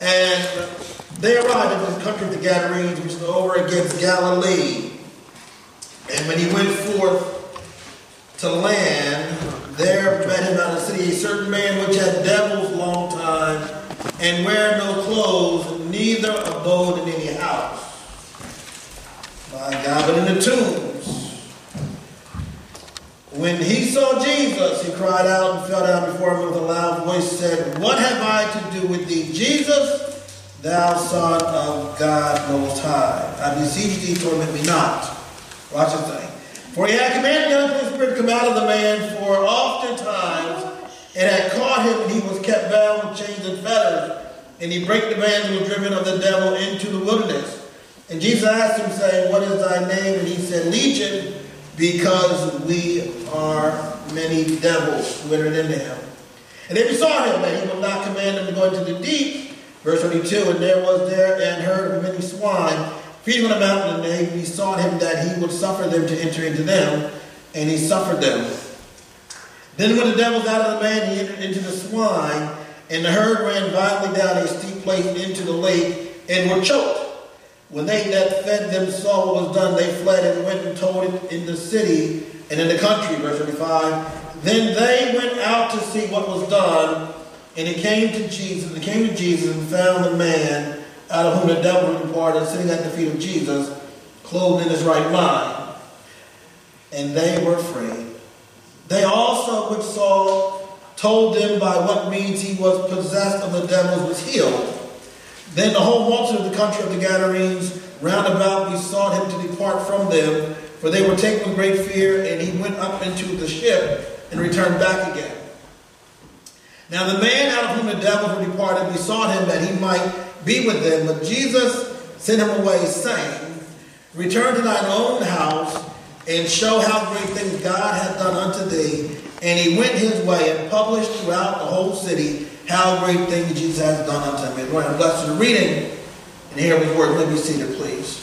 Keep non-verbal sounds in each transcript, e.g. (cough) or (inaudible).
And they arrived in the country of the Gadarenes, which is over against Galilee. And when he went forth to land, there met him out of the city a certain man which had devils long time, and wear no clothes, neither abode in any house. My God, but in the tombs. When he saw Jesus, he cried out and fell down before him with a loud voice, said, What have I to do with thee, Jesus, thou Son of God Most High? I beseech thee, torment me not. Watch this thing. For he had commanded the unclean spirit to come out of the man, for oftentimes it had caught him, and he was kept bound with chains and fetters. And he brake the bands and was driven of the devil into the wilderness. And Jesus asked him, saying, What is thy name? And he said, Legion, because we are many devils who entered into him. And they besought him that he would not command them to go into the deep. Verse 22, And there was there and herd of many swine feeding on a mountain, and they besought him that he would suffer them to enter into them. And he suffered them. Then when the devils out of the man, he entered into the swine, and the herd ran violently down a steep place into the lake, and were choked. When they that fed them saw what was done, they fled and went and told it in the city and in the country. Verse 35. Then they went out to see what was done, and it came to Jesus, and came to Jesus and found the man out of whom the devil departed, sitting at the feet of Jesus, clothed in his right mind. And they were afraid. They also which saw told them by what means he was possessed of the devils was healed. Then the whole multitude of the country of the Gadarenes round about besought him to depart from them, for they were taken with great fear, and he went up into the ship and returned back again. Now the man out of whom the devils were departed besought him that he might be with them, but Jesus sent him away, saying, Return to thine own house, and show how great things God hath done unto thee. And he went his way and published throughout the whole city how great things Jesus has done unto me. Lord, I'm blessed to the reading and hear his word. Let me see seated, please.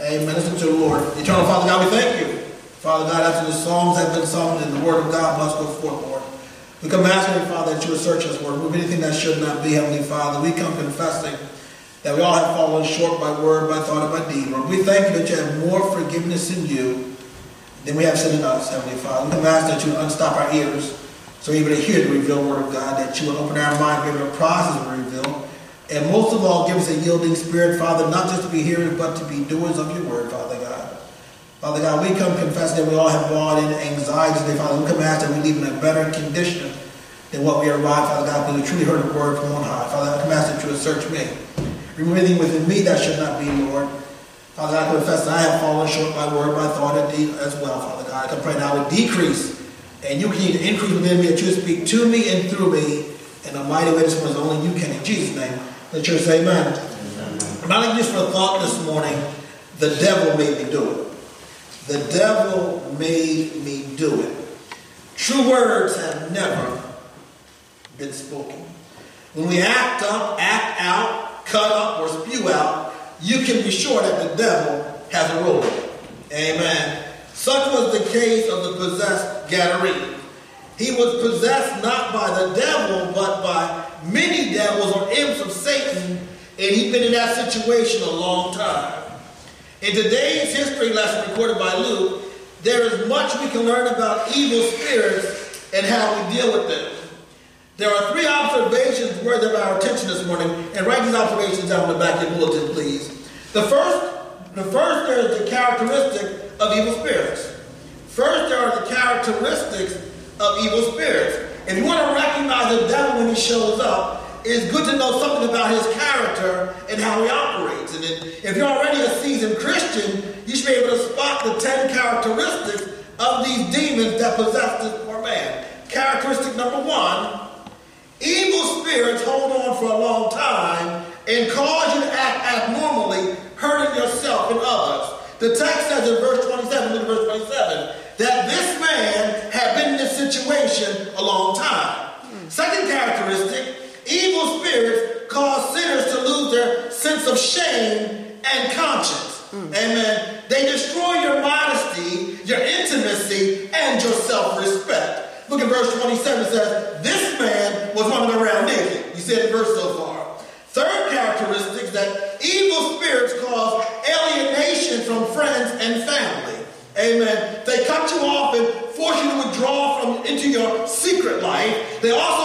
Amen. Listen to the Lord. Eternal Father God, we thank you. Father God, after the songs have been sung and the word of God must go forth, Lord. We come asking, Father, that you would search us, Lord. Remove anything that should not be, Heavenly Father. We come confessing that we all have fallen short by word, by thought, and by deed, Lord. We thank you that you have more forgiveness in you than we have sin in us, Heavenly Father. We come ask that you unstop our ears so able to hear the revealed word of God, that you will open our mind, give able a process the reveal. And most of all, give us a yielding spirit, Father, not just to be hearers, but to be doers of your word, Father God. Father God, we come confess that we all have brought in anxiety today, Father. We come ask that we leave in a better condition than what we arrived, Father God, because we truly heard a word from on high. Father, I come ask that you would search me. Remove anything within me that should not be, Lord. Father, I confess that I have fallen short by word, by thought, and deed as well, Father God. I pray now would decrease, and you continue to increase within me, that you speak to me and through me in a mighty way this morning, only you can. In Jesus' name, the church say amen. amen. Not just for a thought this morning, the devil made me do it. The devil made me do it. True words have never been spoken. When we act up, act out, cut up, or spew out, you can be sure that the devil has a role. Amen. Such was the case of the possessed Gadarene. He was possessed not by the devil, but by many devils or imps of Satan, and he'd been in that situation a long time. In today's history lesson recorded by Luke, there is much we can learn about evil spirits and how we deal with them. There are three observations worthy of our attention this morning, and write these observations down in the back of your bulletin, please. The first, the first there is the characteristic of evil spirits. First, there are the characteristics of evil spirits. If you want to recognize the devil when he shows up, it's good to know something about his character and how he operates. And if you're already a seasoned Christian, you should be able to spot the 10 characteristics of these demons that possess this poor man. Characteristic number one evil spirits hold on for a long time and cause you to act abnormally, hurting yourself and others. The text says in verse 27, in verse 27, that this man had been in this situation a long time. Second characteristic, evil spirits cause sinners to lose their sense of shame and conscience. Mm. Amen. They destroy your modesty, your intimacy, and your self-respect. Look at verse 27 it says, This man was running around naked. You said the verse so far. Third characteristic that evil spirits cause alienation from friends and family. Amen. They cut you off and force you to withdraw from into your secret life. They also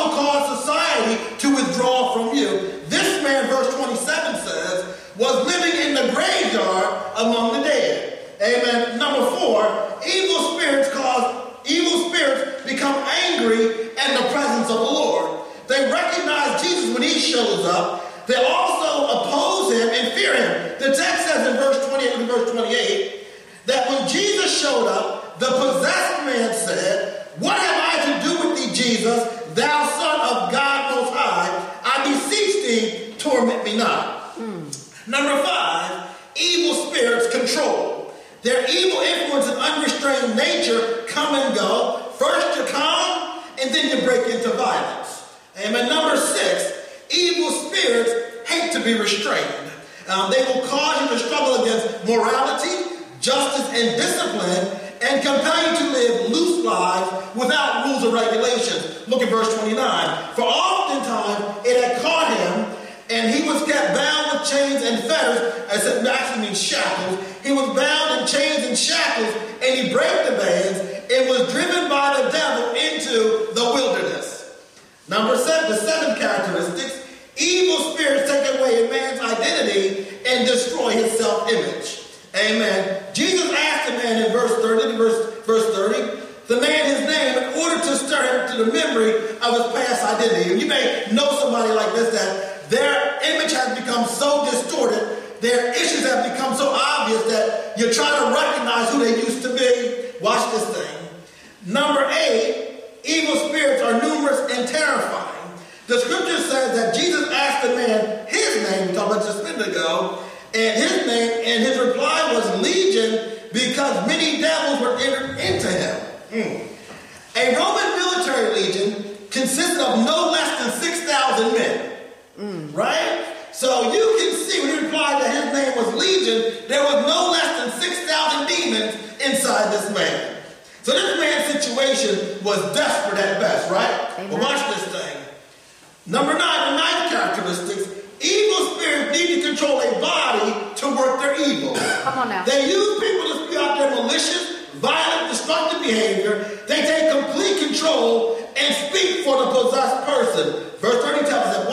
Number seven, the seventh characteristics, evil spirits take away a man's identity and destroy his self-image. Amen. Jesus asked the man in verse 30, verse, verse 30, the man his name in order to stir him to the memory of his past identity. And you may know somebody like this that their image has become so distorted, their issues have become so obvious that you're trying to recognize who they used to be. Watch this thing. Number eight, evil spirits are numerous and terrifying. The scripture says that Jesus asked the man his name, we talked about just a minute ago, and his name, and his reply was Legion because many devils were entered into him. Mm. A Roman military legion consisted of no less than 6,000 men. Mm. Right? So you can see when he replied that his name was Legion, there was no less than 6,000 demons inside this man. So this man's situation was desperate at best, right? Amen. But watch this thing. Number nine, the ninth characteristics, evil spirits need to control a body to work their evil. Come on now. They use people to spew out their malicious, violent, destructive behavior. They take complete control and speak for the possessed person. Verse 30 tells us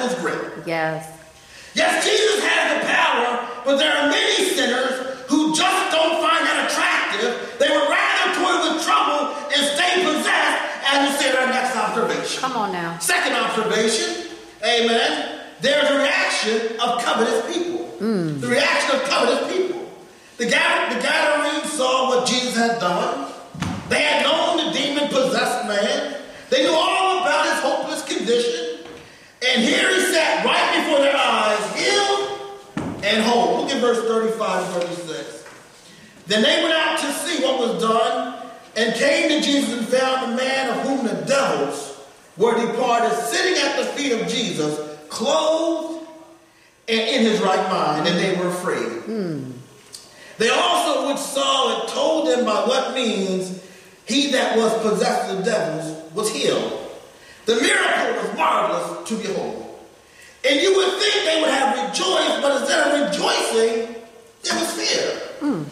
devil's grip. Yes. Yes, Jesus has the power, but there are many sinners who just don't find that attractive. They would rather toy with trouble and stay possessed, as you say in our next observation. Come on now. Second observation, amen, there's a reaction of covetous people. Hmm. The reaction of covetous people. The, the Gadarenes saw what Jesus had done. They had known the demon possessed man. They knew all about his hopeless condition. And here he sat right before their eyes, healed and whole. Look at verse 35 and 36. Then they went out to see what was done and came to Jesus and found the man of whom the devils were departed sitting at the feet of Jesus, clothed and in his right mind, and they were afraid. Hmm. They also which saw it told them by what means he that was possessed of devils was healed. The miracle was marvelous to behold. And you would think they would have rejoiced, but instead of rejoicing, there was fear. Hmm.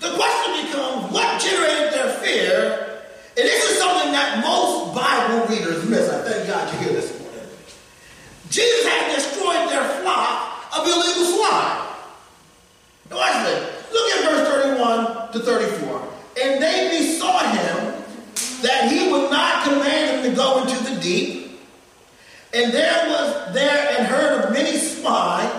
The question becomes, what generated their fear? And this is something that most Bible readers miss. I thank God you're here this morning. Jesus had destroyed their flock of illegal swine. Now watch this. Look at verse 31 to 34. And they besought him that he would not command them to go into the deep. And there was there and herd of many swine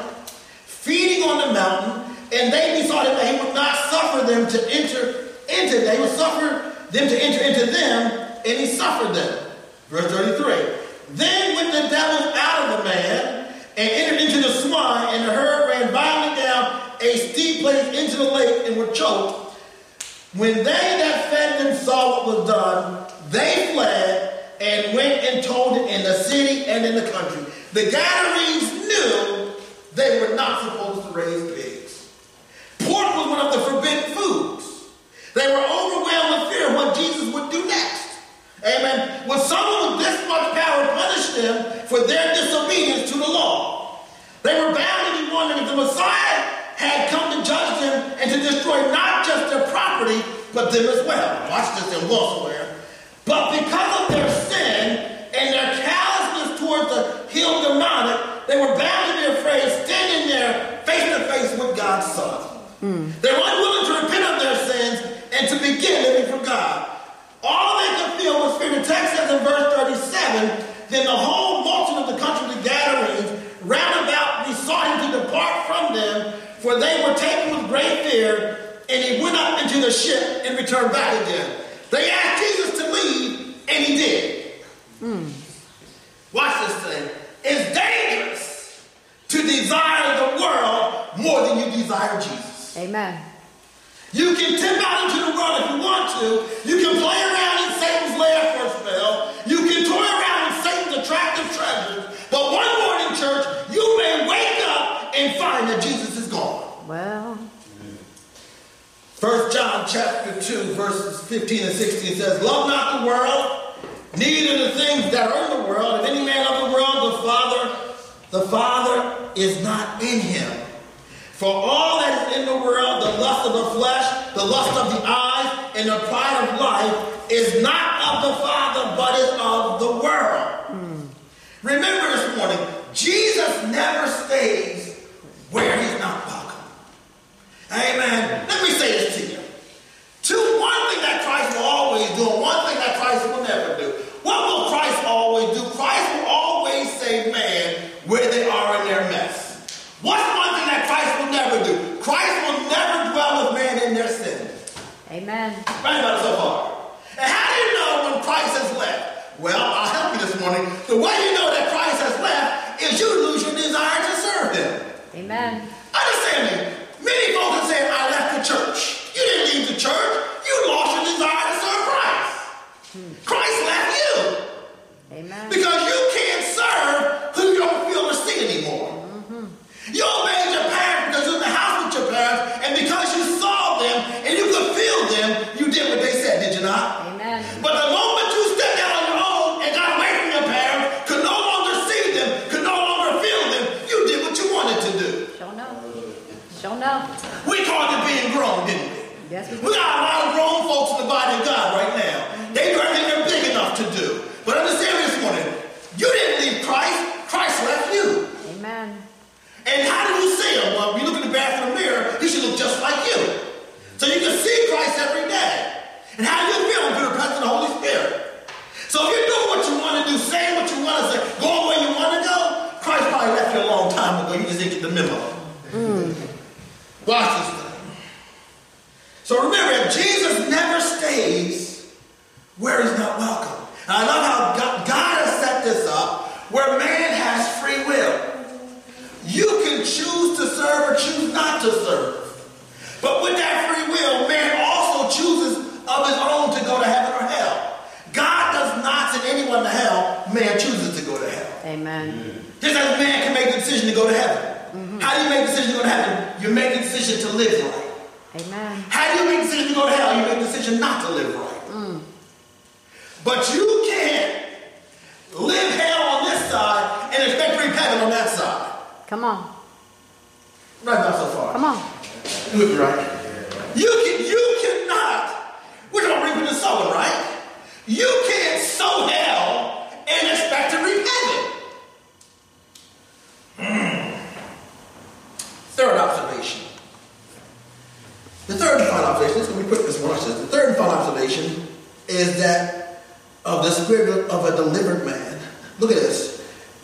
feeding on the mountain, and they besought him that he would not suffer them to enter into they would suffer them to enter into them, and he suffered them. Verse 33. Then went the devils out of the man and entered into the swine, and the herd ran violently down a steep place into the lake and were choked. When they that fed them saw what was done, they fled and went and told it in the city and in the country. The Gadarenes knew they were not supposed to raise pigs. Pork was one of the forbidden. They were overwhelmed with fear of what Jesus would do next. Amen. When someone with this much power punished them for their disobedience to the law, they were bound to be wondering if the Messiah had come to judge them and to destroy not just their property, but them as well. Watch this in elsewhere. But because of their sin and their callousness towards the healed demonic, they were bound to be afraid, standing there face to face with God's Son. They were unwilling to repent of their sins and to begin living for God. All they could feel was fear. The text says in verse 37, then the whole multitude of the country the Gadarenes round about besought him to depart from them, for they were taken with great fear, and he went up into the ship and returned back again. They asked Jesus to leave, and he did. Watch this thing. It's dangerous to desire the world more than you desire Jesus. Amen. You can tip out into the world if you want to. You can play around in Satan's lair for a spell. You can toy around in Satan's attractive treasures. But one morning, church, you may wake up and find that Jesus is gone. Well, First John chapter 2, verses 15 and 16 says, Love not the world, neither the things that are in the world. If any man love the world, the Father, the Father is not in him. For all that is in the world, the lust of the flesh, the lust of the eyes, and the pride of life, is not of the Father, but is of the world. Hmm. Remember this morning, Jesus never stays is that of the spirit of a delivered man. Look at this.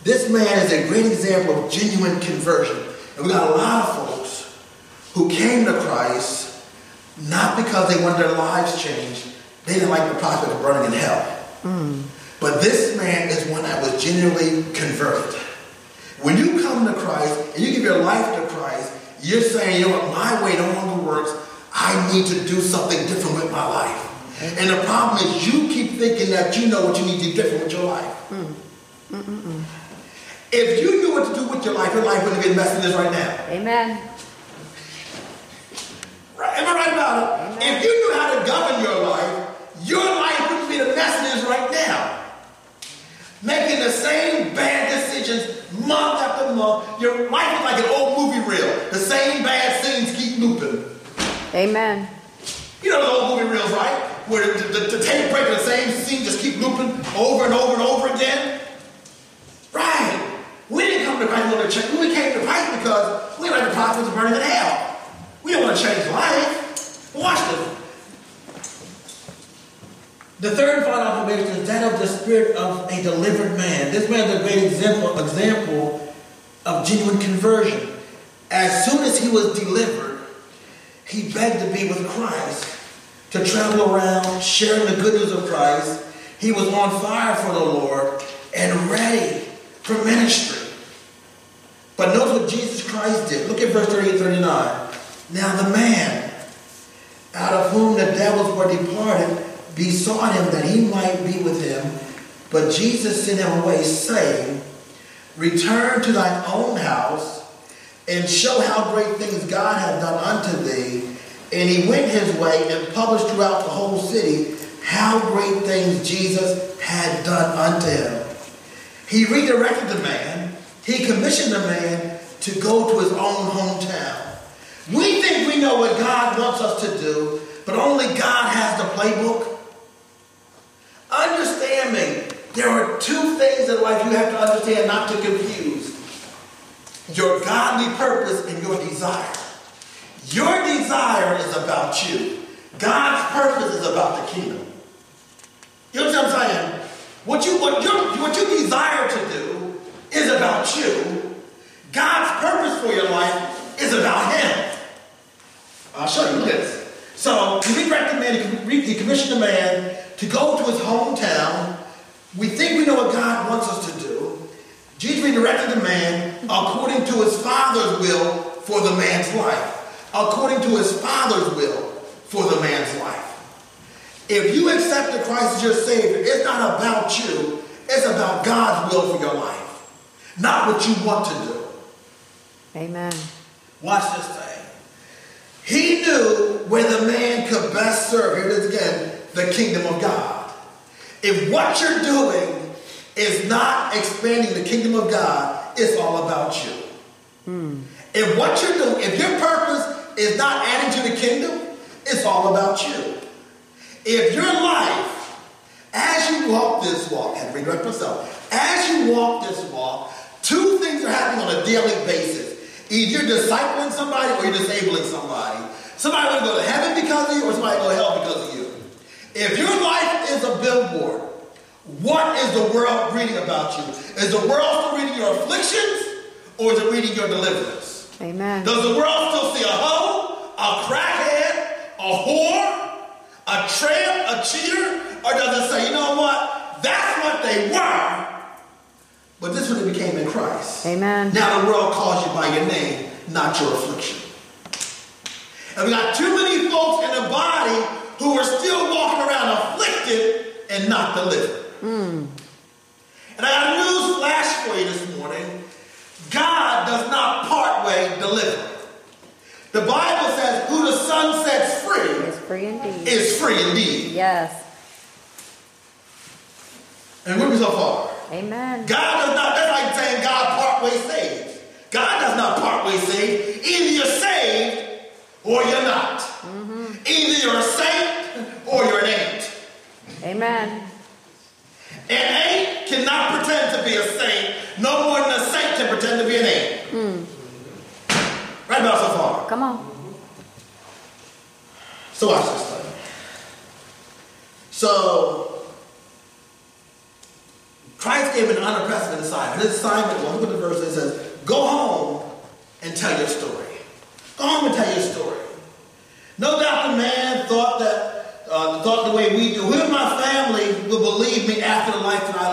This man is a great example of genuine conversion. And we got a lot of folks who came to Christ not because they wanted their lives changed. They didn't like the prospect of burning in hell. Mm. But this man is one that was genuinely converted. When you come to Christ and you give your life to Christ, you're saying, you know what, my way no longer works. I need to do something different with my life. And the problem is you keep thinking that you know what you need to do different with your life. Mm. If you knew what to do with your life, your life wouldn't be messing this right now. Amen. Right? Am I right about it? If you knew how to govern your life, your life wouldn't be the mess it is right now. Making the same bad decisions month after month. Your life is like an old movie reel. The same bad scenes keep looping. Amen. You know the old movie reels, right? Where the, the, the tape break the same scene just keep looping over and over and over again. Right. We didn't come to Christ to change. We came to Christ because we like the prophets of burning in hell. We don't want to change life. Watch this. The third and final observation is that of the spirit of a delivered man. This man is a great example, example of genuine conversion. As soon as he was delivered, he begged to be with Christ, to travel around sharing the good news of Christ. He was on fire for the Lord and ready for ministry. But notice what Jesus Christ did. Look at verse 38 39. Now the man out of whom the devils were departed besought him that he might be with him. But Jesus sent him away, saying, Return to thine own house and show how great things God hath done unto thee. And he went his way and published throughout the whole city how great things Jesus had done unto him. He redirected the man, he commissioned the man to go to his own hometown. We think we know what God wants us to do, but only God has the playbook. Understanding there are two things in life you have to understand not to confuse your godly purpose and your desire. Your desire is about you. God's purpose is about the kingdom. You know what I'm saying? What you what you what you desire to do is about you. God's purpose for your life is about Him. I'll show you. This. So the man. He commissioned the man to go to his hometown. We think we know what God wants us to do. Jesus redirected the man according to his father's will for the man's life. According to his father's will for the man's life. If you accept the Christ as your Savior, it's not about you, it's about God's will for your life, not what you want to do. Amen. Watch this thing. He knew where the man could best serve, here it is again, the kingdom of God. If what you're doing is not expanding the kingdom of God, it's all about you. Hmm. If what you're doing, if your purpose is not adding to the kingdom, it's all about you. If your life, as you walk this walk, and redirect myself, as you walk this walk, two things are happening on a daily basis. Either you're discipling somebody or you're disabling somebody. Somebody will go to heaven because of you, or somebody will go to hell because of you. If your life is a billboard, what is the world reading about you? Is the world still reading your afflictions or is it reading your deliverance? Amen. Does the world still see a hoe, a crackhead, a whore, a tramp, a cheater? Or does it say, you know what? That's what they were, but this is what they became in Christ. Amen. Now the world calls you by your name, not your affliction. And we got too many folks in the body who are still walking around afflicted and not delivered. Hmm. And I got a news flash for you this morning. God does not part way deliver. The Bible says, who the Son sets free It's free indeed. is free indeed. Yes. And me so far. Amen. God does not, that's like saying God part way saves. God does not part way save. Either you're saved or you're not. Mm-hmm. Either you're a saint or you're an ain't. Amen. An ain't cannot pretend to be a saint no more than a saint can pretend to be an ain't. Hmm. Right about so far. Come on. So watch this thing. So Christ gave an unprecedented assignment. His assignment was, look at the verse, it says, go home and tell your story. Go home and tell your story. No doubt the man thought that, uh, thought the way we do. Who in my family will believe me after the life that I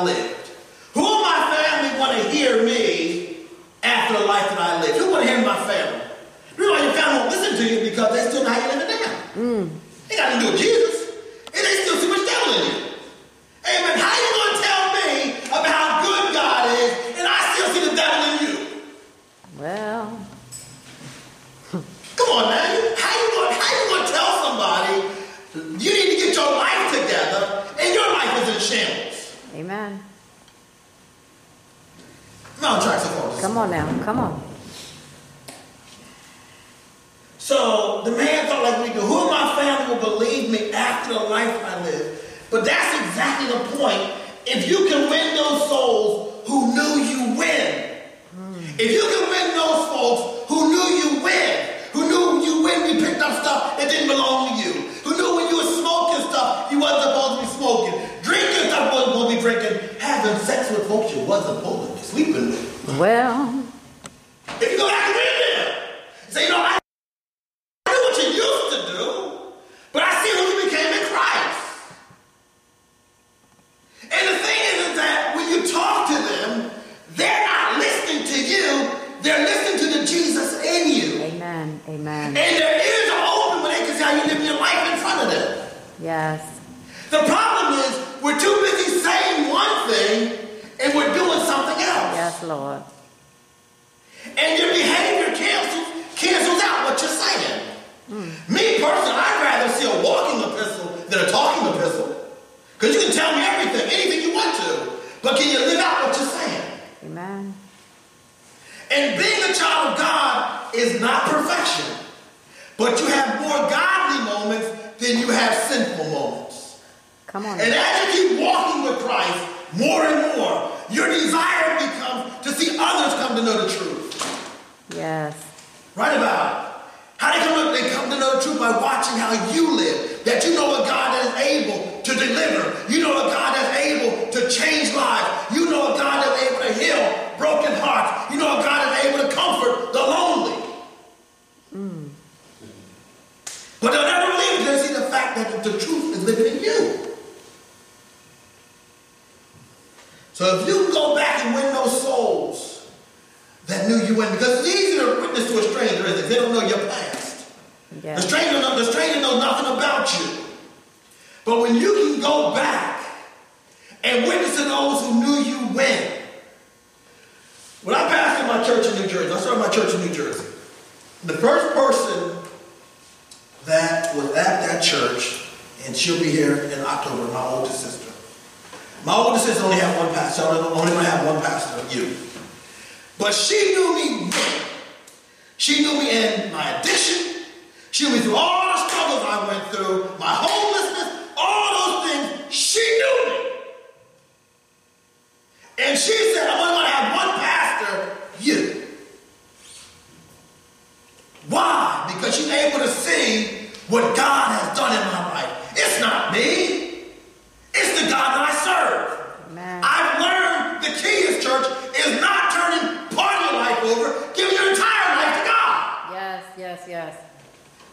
So if you can go back and win those souls that knew you win, because it's easy to witness to a stranger, isn't it? They don't know your past. The stranger, know, the stranger knows nothing about you. But when you can go back and witness to those who knew you when. When I passed pastored my church in New Jersey, I started my church in New Jersey. The first person that was at that church, and she'll be here in October, my oldest sister. My oldest sister only had one pastor. I only gonna have one pastor, you. But she knew me. She knew me in my addiction. She went through all the struggles I went through, my homelessness, all those things. She knew me. And she said, I'm only to have one pastor, you. Why? Because she's able to see what God has done in my life. It's not me. It's the God that I serve. Amen. I've learned the key is church is not turning part of your life over, give your entire life to God. Yes, yes, yes.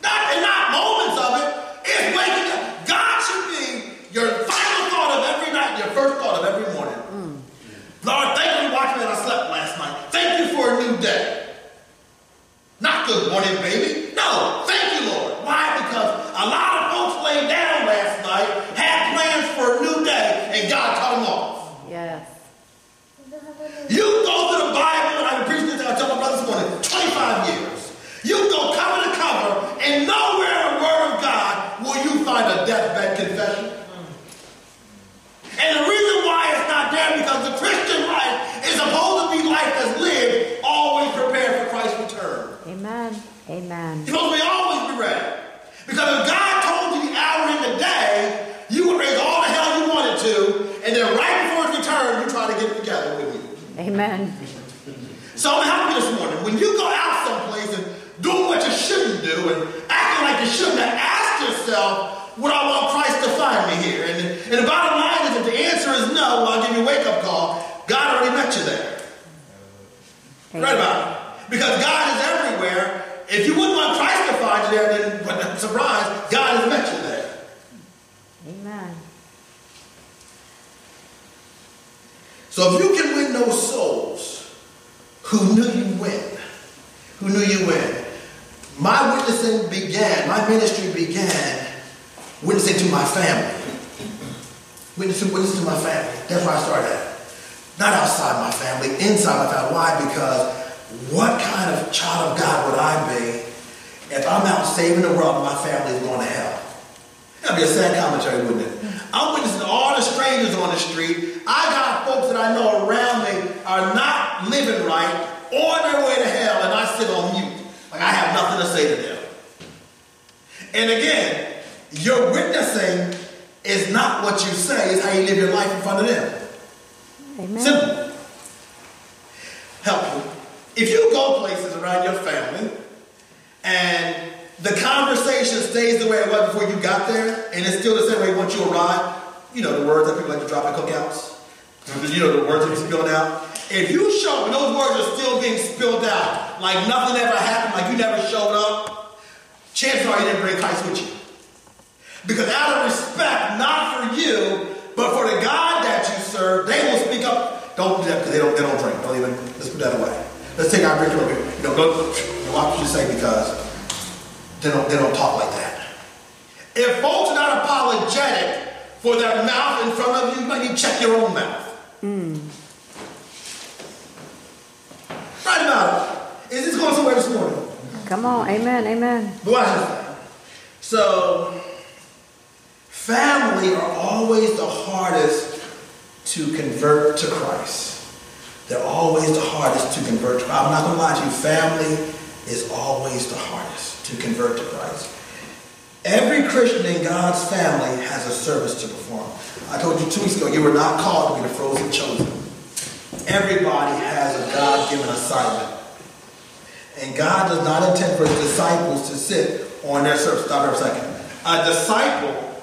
Not, and not moments of it. It's waking up. God should be your final thought of every night, your first thought of every morning. Lord, thank you for watching me as I slept last night. Thank you for a new day. Not good morning, baby. No, thank you, Lord. Why? Because a lot of folks laid down last night, had plans for a new day, and God cut them off. Yes. You go through the Bible, and I've been preaching this, I tell my brother this morning, 25 years. You go cover to cover, and nowhere in the Word of God will you find a deathbed confession. And the reason why it's not there because the Christian life is supposed to be life that's lived, always prepared for Christ's return. Amen. Amen. You're supposed to be always be ready. Because if God told you the hour in the day, you would raise all the hell you wanted to, and then right before his return, you try to get it together with you. Amen. So I'm happy this morning. When you go out someplace and doing what you shouldn't do and acting like you shouldn't have, ask yourself, would I want Christ to find me here? And, and the bottom line is if the answer is no, well, I'll give you a wake-up call. God already met you there. Right about it. Because God is everywhere. If you wouldn't want Christ to find you there, then what surprise, God has met you there. Amen. So if you can win those souls who knew you win, who knew you win. My witnessing began, my ministry began witnessing to my family. Witnessing, witnessing to my family. That's where I started at. Not outside my family, inside my family. Why? Because what kind of child of God would I be if I'm out saving the world my family is going to hell? That'd be a sad commentary, wouldn't it? I'm witnessing all the strangers on the street. I got folks that I know around me are not living right, on their way to hell, and I sit on mute. Like I have nothing to say to them. And again, your witnessing is not what you say, it's how you live your life in front of them. Amen. Simple. Helpful. If you go places around your family and the conversation stays the way it was before you got there, and it's still the same way once you arrive, you know the words that people like to drop at cookouts. You know the words that are spilled out. If you show up and those words are still being spilled out, like nothing ever happened, like you never showed up, chances are you didn't bring Christ with you. Because out of respect, not for you, but for the God that you serve, they will speak up. Don't do that because they don't, they don't drink. Don't even, let's put that away. Let's take our drink little bit. You know, go, watch what you say because they don't, they don't talk like that. If folks are not apologetic for their mouth in front of you, you might need to check your own mouth. Hmm. Right about it. Is this going somewhere this morning? Come on. Amen. Amen. This. So, family are always the hardest to convert to Christ. They're always the hardest to convert to Christ. I'm not going to lie to you. Family is always the hardest to convert to Christ. Every Christian in God's family has a service to perform. I told you two weeks ago, you were not called to be the frozen chosen. Everybody has a God given assignment. And God does not intend for his disciples to sit on their service. Stop for a second. A disciple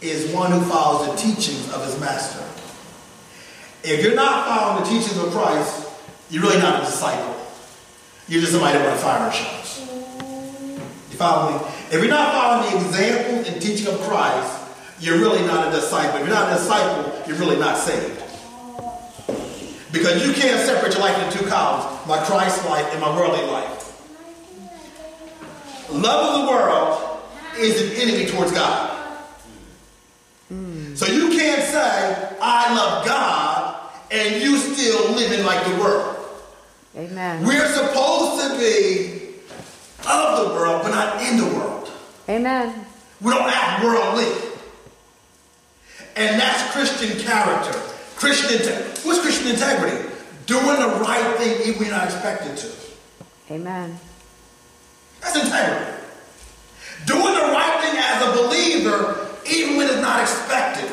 is one who follows the teachings of his master. If you're not following the teachings of Christ, you're really not a disciple. You're just somebody that runs fire shows. You follow me? If you're not following the example and teaching of Christ, you're really not a disciple. If you're not a disciple, you're really not saved. Because you can't separate your life into two columns my Christ life and my worldly life. Love of the world is an enemy towards God. Hmm. So you can't say, I love God, and you still living like the world. Amen. We're supposed to be of the world, but not in the world. Amen. We don't act worldly. And that's Christian character. Christian integrity. What's Christian integrity? Doing the right thing even when you're not expected to. Amen. That's integrity. Doing the right thing as a believer, even when it's not expected.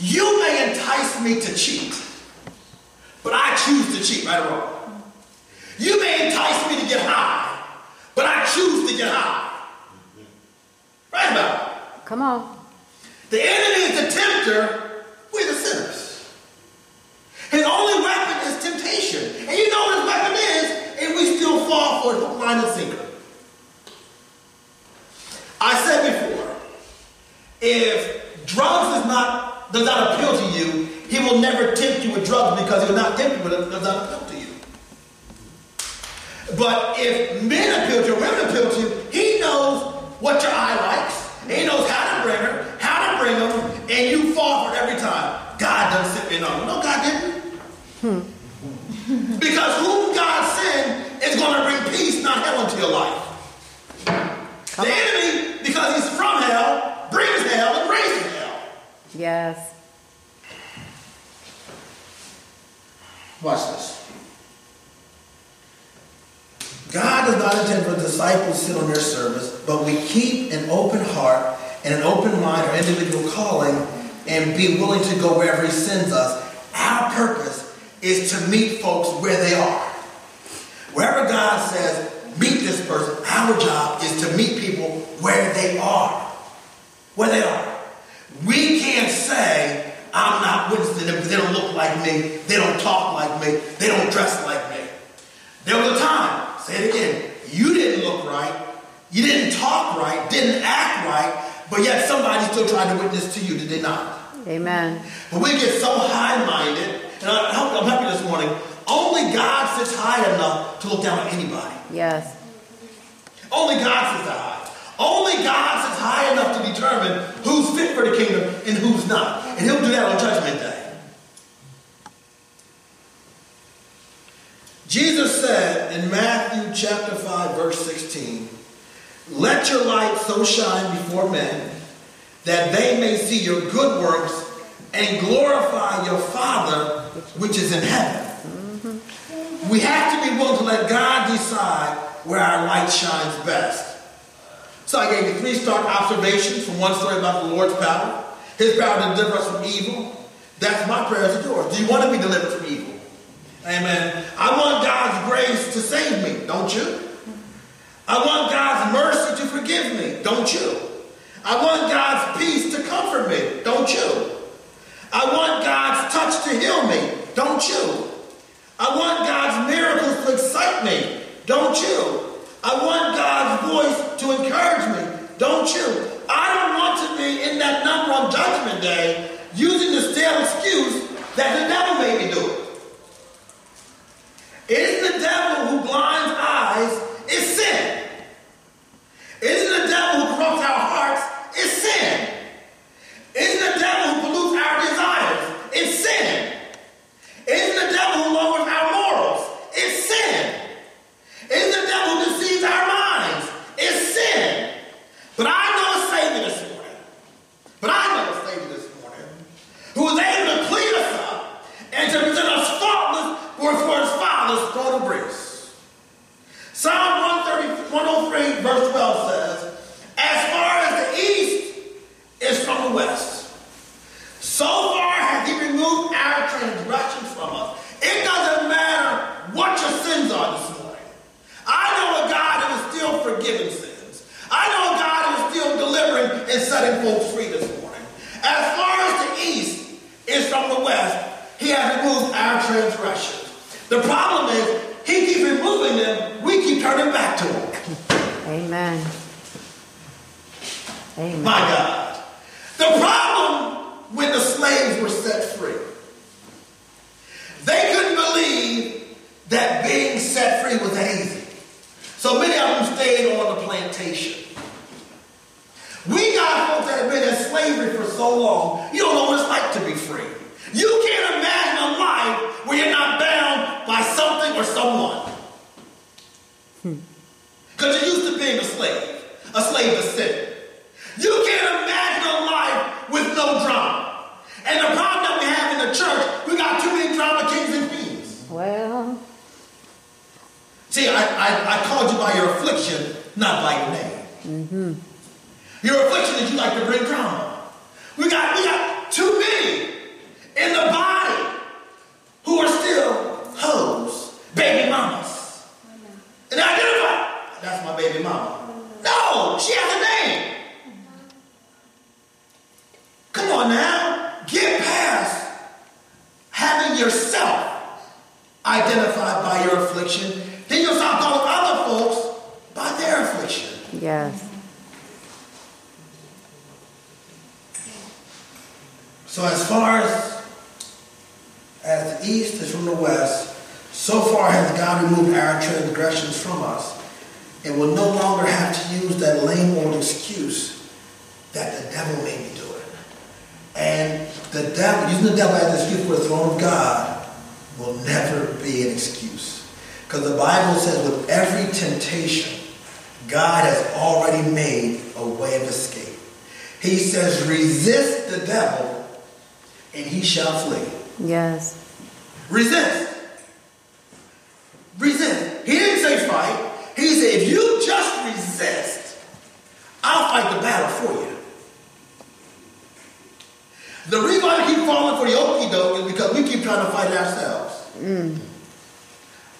You may entice me to cheat, but I choose to cheat, right or wrong. You may entice me to get high, but I choose to get high. Right about it. Come on. The enemy is the tempter, we're the sinners. His only weapon is temptation. And you know what his weapon is, and we still fall for it, hook, line, and sinker. I said before, if drugs is not does not appeal to you, he will never tempt you with drugs because he will not tempt you with it does not appeal to you. But if men appeal to you, women appeal to you, he knows what your eye likes. He knows how to bring her, how to bring them, and you fall for it every time. God doesn't sit me on. No, God didn't. Hmm. (laughs) because whom God sent is going to bring peace, not hell, into your life. Come the on. enemy, because he's from hell, brings hell and raises hell. Yes. Watch this. God does not intend for disciples to sit on their service, but we keep an open heart and an open mind or individual calling and be willing to go wherever He sends us. Our purpose is to meet folks where they are. Wherever God says, meet this person, our job is to meet people where they are. Where they are. We can't say, I'm not them because they don't look like me, they don't talk like me, they don't dress like me. There was a time, say it again, you didn't look right, you didn't talk right, didn't act right, but yet somebody still tried to witness to you, did they not? Amen. But we get so high-minded, and I- I'm happy this morning, only God sits high enough to look down on anybody. Yes. Only God sits high. Only God sits high enough to determine who's fit for the kingdom and who's not. And he'll do that on Judgment Day. Jesus said in Matthew chapter 5, verse 16, Let your light so shine before men that they may see your good works and glorify your Father which is in heaven. We have to be willing to let God decide where our light shines best. So I gave you three stark observations from one story about the Lord's power, his power to deliver us from evil. That's my prayer to yours. Do you want to be delivered from evil? Amen. I want God's grace to save me, don't you? I want God's mercy to forgive me, don't you? I want God's peace to comfort me, don't you? I want God's touch to heal me, don't you? I want God's miracles to excite me, don't you? I want God's voice to encourage me, don't you? I don't want to be in that number on Judgment Day using the stale excuse that the devil made me do it. It isn't the devil who blinds eyes, it's sin. It isn't the devil who corrupts our hearts, it's sin. It isn't the devil who pollutes our desires, it's sin. It isn't the devil who lowers our morals, it's sin. It isn't the devil who deceives our minds, it's sin. But I know a Savior this morning. But I know a Savior this morning who is able to clean us up and to present us faultless before his Father's throne of grace. Psalm 130, 103, verse 12 says, As far as the east is from the west, so far has he removed our transgressions from us. It doesn't matter what your sins are this morning. I know a God who is still forgiving sins. I know a God who is still delivering and setting folks free this morning. As far as the east is from the west, he has removed our transgressions. The problem is, he keeps removing them, we keep turning back to him. Amen. Amen. My God. The problem when the slaves were set free, they couldn't believe that being set free was easy. So many of them stayed on the plantation. We got folks that have been in slavery for so long, you don't know what it's like to be free. You can't imagine a life where you're not bound by something or someone. Hmm. Because you're used to being a slave, a slave to sin. You can't imagine a life with no drama. And the problem that we have in the church, we got too many drama kings and queens. Well, See, I, I, I called you by your affliction. affliction, not by your name. Mm-hmm. Your affliction is you like to bring drama. We got we got too many in the body who are still hoes, baby mamas. And identify. That's my baby mama. No, she has a name. Come on now. Get past having yourself identified by your affliction. Then you'll stop calling other folks by their affliction. Yes. So as far as as the east is from the west, so far has God removed our transgressions from us, and will no longer have to use that lame old excuse that the devil made me do it. And the devil, using the devil as an excuse for the throne of God, will never be an excuse. Because the Bible says with every temptation, God has already made a way of escape. He says, resist the devil and he shall flee. Yes. Resist. Resist. He didn't say fight. He said, if you just resist, I'll fight the battle for you. The reason why we keep falling for the okie doke is because we keep trying to fight ourselves. Mm.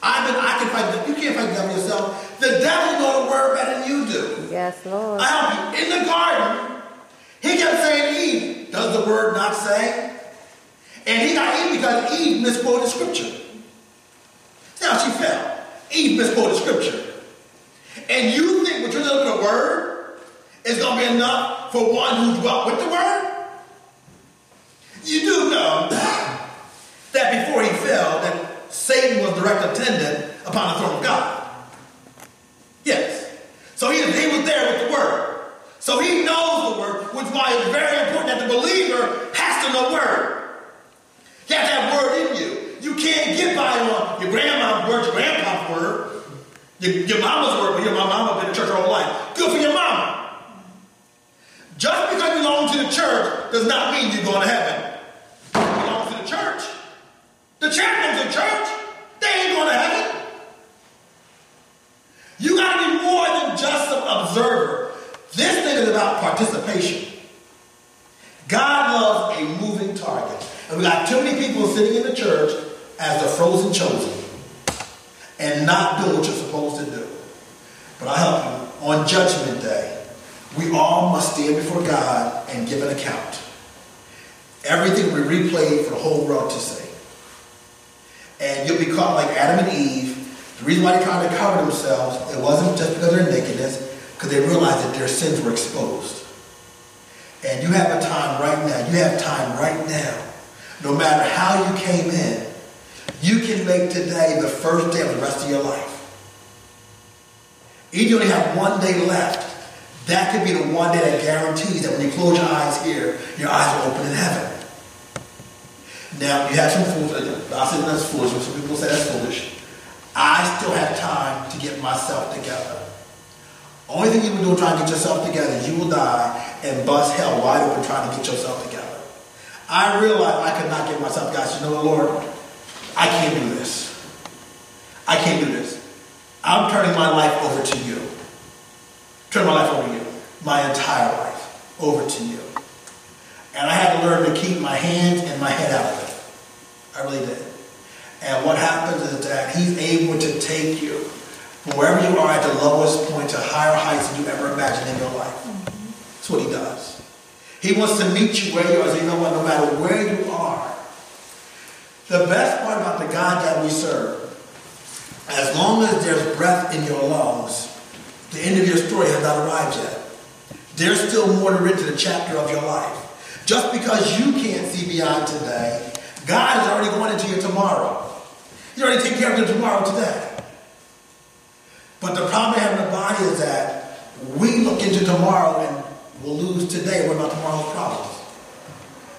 I've been, I can fight the, you can't fight the devil yourself. The devil know the word better than you do. Yes, Lord. I help you. In the garden, he kept saying Eve. Does the word not say? And he got Eve because Eve misquoted scripture. Now she fell. Eve misquoted scripture. And you think with your little bit of word is going to be enough for one who dwelt with the word? You do know (coughs) that before he fell, that Satan was direct attendant upon the throne of God. Yes. So he, he was there with the word. So he knows the word, which is why it's very important that the believer has to know word. To have word in you. You can't get by on your grandma's word, your grandpa's word, your, your mama's word, but your mama been in church her whole life. Good for your mama. Just because you belong to the church does not mean you're going to heaven. You belong to the church. The chaplain's in church. They ain't going to heaven. You got to be more than just an observer. This thing is about participation. God loves a moving target. And we got too many people sitting in the church as the frozen chosen and not doing what you're supposed to do. But I help you. On Judgment Day, we all must stand before God and give an account. Everything will be replayed for the whole world to see. And you'll be caught like Adam and Eve. The reason why they tried to cover themselves, it wasn't just because of their nakedness, because they realized that their sins were exposed. And you have a time right now, you have time right now, no matter how you came in, you can make today the first day of the rest of your life. If you only have one day left, that could be the one day that guarantees that when you close your eyes here, your eyes will open in heaven. Now, you have some fools, I say that's foolish, but some people say that's foolish. I still have time to get myself together. Only thing you will do trying to get yourself together is you will die and bust hell wide open trying to get yourself together. I realized I could not get myself together. You know what, Lord? I can't do this. I can't do this. I'm turning my life over to you. Turn my life over to you. My entire life over to you. And I had to learn to keep my hands and my head out of it. I really did. And what happens is that he's able to take you from wherever you are at the lowest point to higher heights than you ever imagined in your life. That's what he does. He wants to meet you where you are. You know what? No matter where you are, the best part about the God that we serve, as long as there's breath in your lungs, the end of your story has not arrived yet. There's still more to read to the chapter of your life. Just because you can't see beyond today, God is already going into your tomorrow. He's already taking care of your tomorrow today. But the problem having a body is that we look into tomorrow and we'll lose today. What about tomorrow's problems?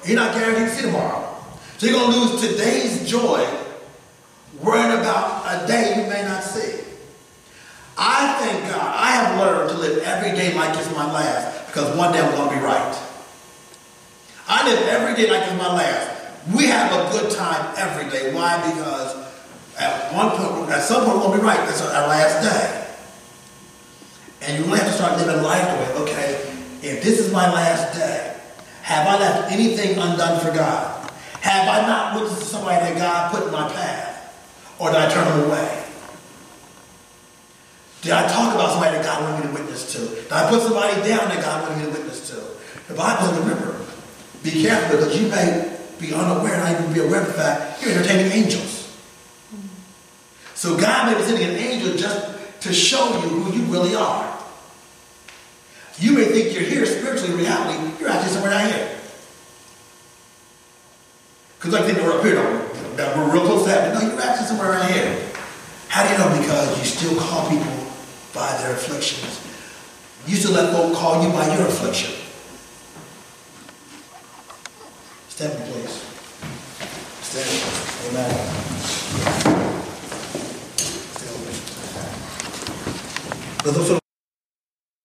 You're not guaranteed to see tomorrow. So you're going to lose today's joy worrying about a day you may not see. I thank God I have learned to live every day like it's my last because one day I'm going to be right. I live every day like it's my last. We have a good time every day. Why? Because at one point, at some point, we're going to be right. That's our last day. And you have to start living life the way, okay, if this is my last day, have I left anything undone for God? Have I not witnessed to somebody that God put in my path? Or did I turn them away? Did I talk about somebody that God wanted me to witness to? Did I put somebody down that God wanted me to witness to? The Bible says, remember, be careful because you may be unaware, and not even be aware of the fact you're entertaining angels. So God may be sending an angel just to show you who you really are. You may think you're here spiritually, reality, you're actually somewhere down here. Because I think we're up here, we? That we're real close to that. But no, you're actually somewhere around here. How do you know? Because you still call people by their afflictions. You still let folk call you by your affliction. Stand, please. Stand. Amen. Stand.